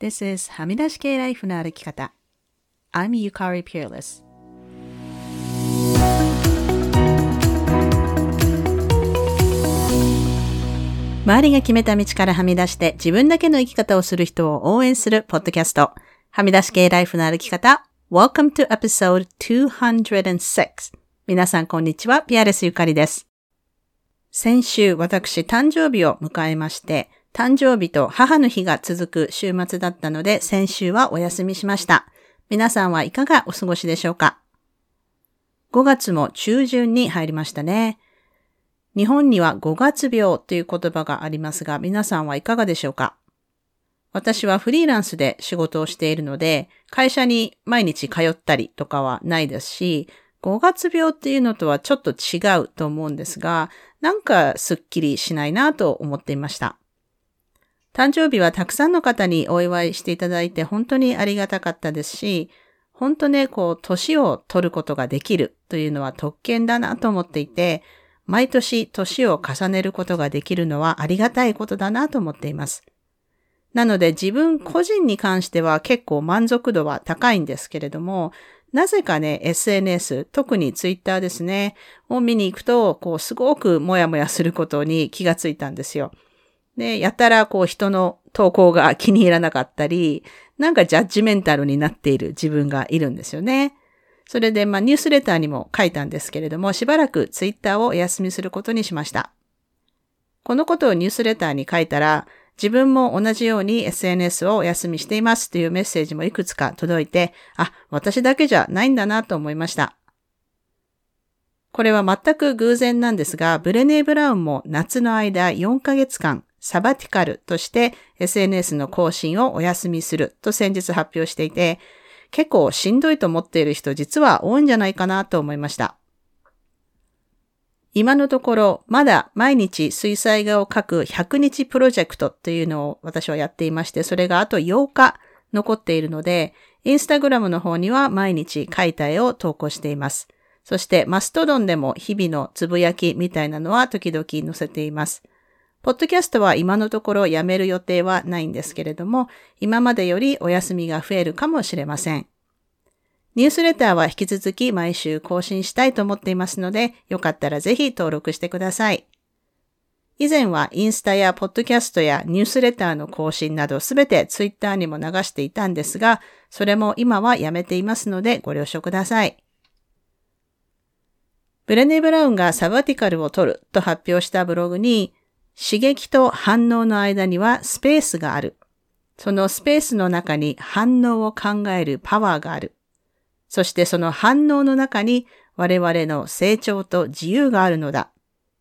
This is はみ出し系ライフの歩き方。I'm Yukari Peerless. 周りが決めた道からはみ出して自分だけの生き方をする人を応援するポッドキャスト。はみ出し系ライフの歩き方。Welcome to episode 206. 皆さんこんにちは。ピアレスゆかりです。先週私誕生日を迎えまして、誕生日と母の日が続く週末だったので、先週はお休みしました。皆さんはいかがお過ごしでしょうか ?5 月も中旬に入りましたね。日本には5月病という言葉がありますが、皆さんはいかがでしょうか？私はフリーランスで仕事をしているので、会社に毎日通ったりとかはないですし、5月病っていうのとはちょっと違うと思うんですが、なんかすっきりしないなと思っていました。誕生日はたくさんの方にお祝いしていただいて本当にありがたかったですし、本当ね、こう、年を取ることができるというのは特権だなと思っていて、毎年年を重ねることができるのはありがたいことだなと思っています。なので自分個人に関しては結構満足度は高いんですけれども、なぜかね、SNS、特にツイッターですね、を見に行くと、こう、すごくもやもやすることに気がついたんですよ。で、やたらこう人の投稿が気に入らなかったり、なんかジャッジメンタルになっている自分がいるんですよね。それで、まあ、ニュースレターにも書いたんですけれども、しばらくツイッターをお休みすることにしました。このことをニュースレターに書いたら、自分も同じように SNS をお休みしていますというメッセージもいくつか届いて、あ、私だけじゃないんだなと思いました。これは全く偶然なんですが、ブレネー・ブラウンも夏の間4ヶ月間サバティカルとして SNS の更新をお休みすると先日発表していて、結構しんどいと思っている人実は多いんじゃないかなと思いました。今のところ、まだ毎日水彩画を描く100日プロジェクトっていうのを私はやっていまして、それがあと8日残っているので、インスタグラムの方には毎日描いた絵を投稿しています。そしてマストドンでも日々のつぶやきみたいなのは時々載せています。ポッドキャストは今のところやめる予定はないんですけれども、今までよりお休みが増えるかもしれません。ニュースレターは引き続き毎週更新したいと思っていますので、よかったらぜひ登録してください。以前はインスタやポッドキャストやニュースレターの更新などすべてツイッターにも流していたんですが、それも今はやめていますのでご了承ください。ブレネ・ブラウンがサバティカルを取ると発表したブログに、刺激と反応の間にはスペースがある。そのスペースの中に反応を考えるパワーがある。そしてその反応の中に我々の成長と自由があるのだ。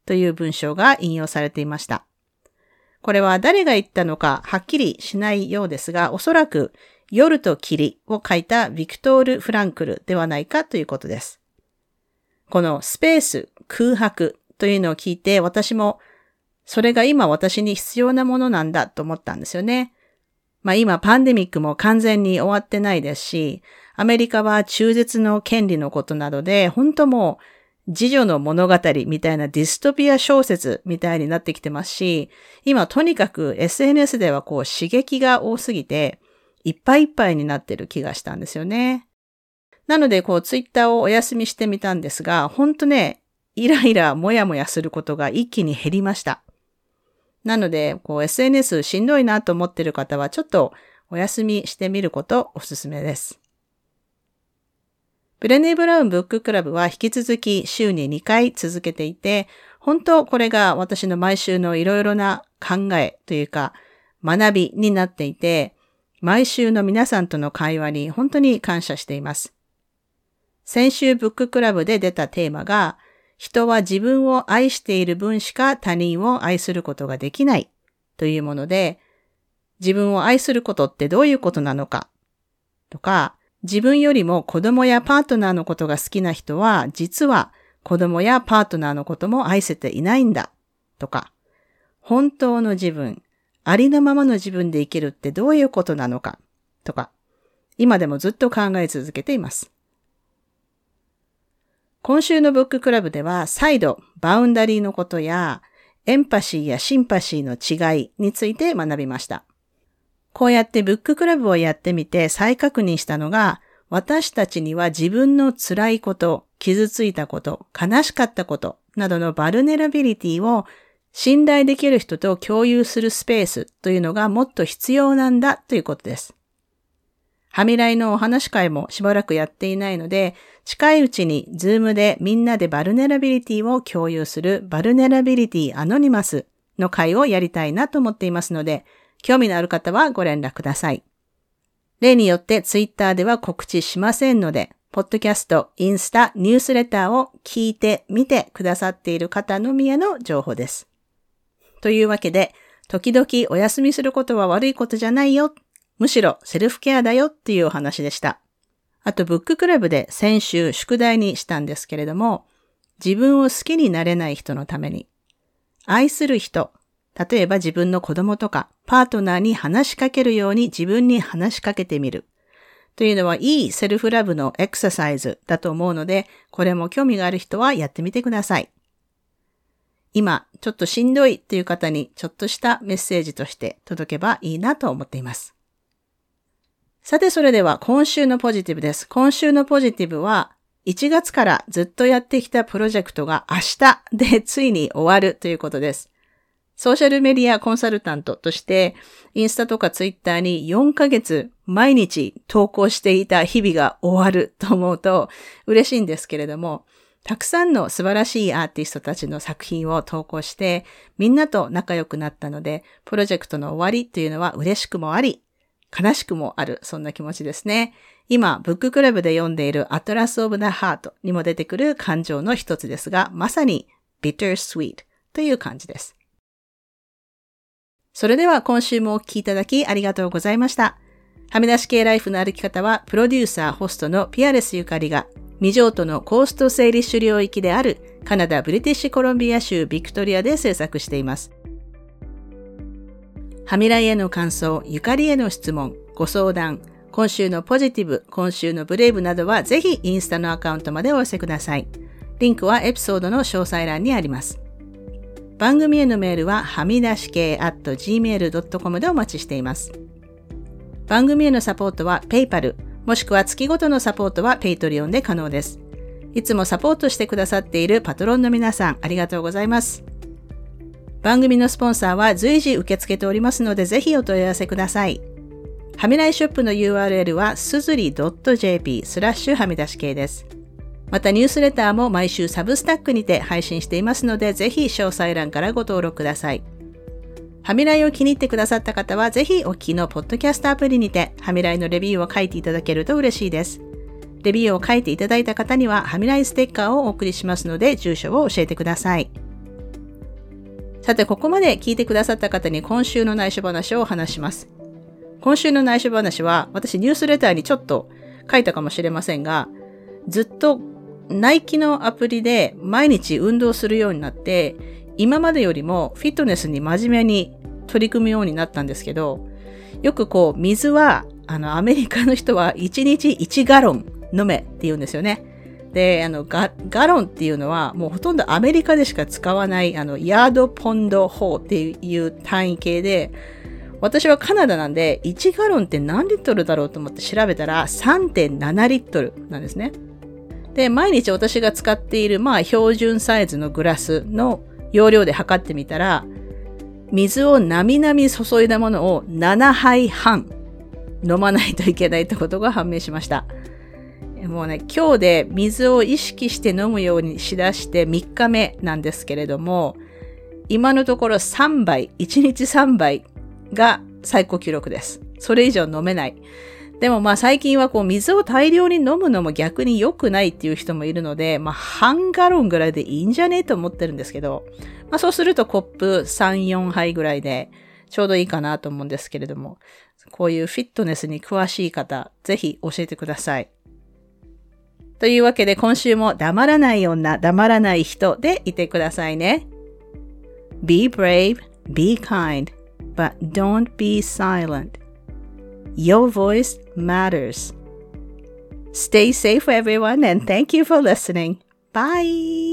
という文章が引用されていました。これは誰が言ったのかはっきりしないようですが、おそらく夜と霧を書いたビクトール・フランクルではないかということです。このスペース、空白というのを聞いて私もそれが今私に必要なものなんだと思ったんですよね。まあ今パンデミックも完全に終わってないですし、アメリカは中絶の権利のことなどで、本当もう自助の物語みたいなディストピア小説みたいになってきてますし、今とにかく SNS ではこう刺激が多すぎて、いっぱいいっぱいになってる気がしたんですよね。なのでこうツイッターをお休みしてみたんですが、本当ね、イライラもやもやすることが一気に減りました。なので、こう SNS しんどいなと思ってる方はちょっとお休みしてみることおすすめです。ブレネー・ブラウンブッククラブは引き続き週に2回続けていて、本当これが私の毎週のいろいろな考えというか学びになっていて、毎週の皆さんとの会話に本当に感謝しています。先週ブッククラブで出たテーマが、人は自分を愛している分しか他人を愛することができない。というもので、自分を愛することってどういうことなのか。とか、自分よりも子供やパートナーのことが好きな人は、実は子供やパートナーのことも愛せていないんだ。とか、本当の自分、ありのままの自分で生きるってどういうことなのか。とか、今でもずっと考え続けています。今週のブッククラブでは再度バウンダリーのことやエンパシーやシンパシーの違いについて学びました。こうやってブッククラブをやってみて再確認したのが、私たちには自分の辛いこと、傷ついたこと、悲しかったことなどの vulnerability を信頼できる人と共有するスペースというのがもっと必要なんだということです。はみらいのお話会もしばらくやっていないので、近いうちにズームでみんなで vulnerability を共有する vulnerability anonymous の会をやりたいなと思っていますので、興味のある方はご連絡ください。例によってツイッターでは告知しませんので、ポッドキャスト、インスタ、ニュースレターを聞いてみてくださっている方のみへの情報です。というわけで、時々お休みすることは悪いことじゃないよ。むしろセルフケアだよっていうお話でした。あと、ブッククラブで先週宿題にしたんですけれども、自分を好きになれない人のために、愛する人、例えば自分の子供とかパートナーに話しかけるように自分に話しかけてみる。というのはいいセルフラブのエクササイズだと思うので、これも興味がある人はやってみてください。今、ちょっとしんどいっていう方にちょっとしたメッセージとして届けばいいなと思っています。さてそれでは今週のポジティブです。今週のポジティブは1月からずっとやってきたプロジェクトが明日でついに終わるということです。ソーシャルメディアコンサルタントとして、インスタとかツイッターに4ヶ月毎日投稿していた日々が終わると思うと嬉しいんですけれども、たくさんの素晴らしいアーティストたちの作品を投稿して、みんなと仲良くなったので、プロジェクトの終わりというのは嬉しくもあり、悲しくもある、そんな気持ちですね。今、ブッククラブで読んでいるアトラス・オブ・ザ・ハートにも出てくる感情の一つですが、まさに bittersweet という感じです。それでは今週もお聴きいただきありがとうございました。はみ出し系ライフの歩き方は、プロデューサー、ホストのピアレスゆかりが、未譲渡のコースト整理種領域であるカナダ・ブリティッシュコロンビア州ビクトリアで制作しています。はみらいへの感想、ゆかりへの質問、ご相談、今週のポジティブ、今週のブレイブなどはぜひインスタのアカウントまでお寄せください。リンクはエピソードの詳細欄にあります。番組へのメールははみ出し系 at gmail.com でお待ちしています。番組へのサポートは PayPal、もしくは月ごとのサポートは Patreon で可能です。いつもサポートしてくださっているパトロンの皆さん、ありがとうございます。番組のスポンサーは随時受け付けておりますので、ぜひお問い合わせください。はみらいショップの URL はすずり .jp スラッシュはみ出し系です。またニュースレターも毎週サブスタックにて配信していますので、ぜひ詳細欄からご登録ください。ハミライを気に入ってくださった方は、ぜひお聞きのポッドキャストアプリにて、ハミライのレビューを書いていただけると嬉しいです。レビューを書いていただいた方には、ハミライステッカーをお送りしますので、住所を教えてください。さて、ここまで聞いてくださった方に今週の内緒話を話します。今週の内緒話は、私ニュースレターにちょっと書いたかもしれませんが、ずっとナイキのアプリで毎日運動するようになって、今までよりもフィットネスに真面目に取り組むようになったんですけど、よくこう、水は、あの、アメリカの人は1日1ガロン飲めって言うんですよね。で、あの、ガガロンっていうのは、もうほとんどアメリカでしか使わない、あの、ヤードポンド法っていう単位系で、私はカナダなんで、1ガロンって何リットルだろうと思って調べたら、3.7リットルなんですね。で、毎日私が使っている、まあ、標準サイズのグラスの容量で測ってみたら、水をなみなみ注いだものを7杯半飲まないといけないってことが判明しました。もうね、今日で水を意識して飲むようにしだして3日目なんですけれども、今のところ3杯、1日3杯が最高記録です。それ以上飲めない。でもまあ最近はこう水を大量に飲むのも逆に良くないっていう人もいるので、まあ半ガロンぐらいでいいんじゃねえと思ってるんですけど、まあそうするとコップ3、4杯ぐらいでちょうどいいかなと思うんですけれども、こういうフィットネスに詳しい方、ぜひ教えてください。というわけで今週も黙らない女、黙らない人でいてくださいね。Be brave, be kind, but don't be silent. Your voice matters. Stay safe, everyone, and thank you for listening. Bye.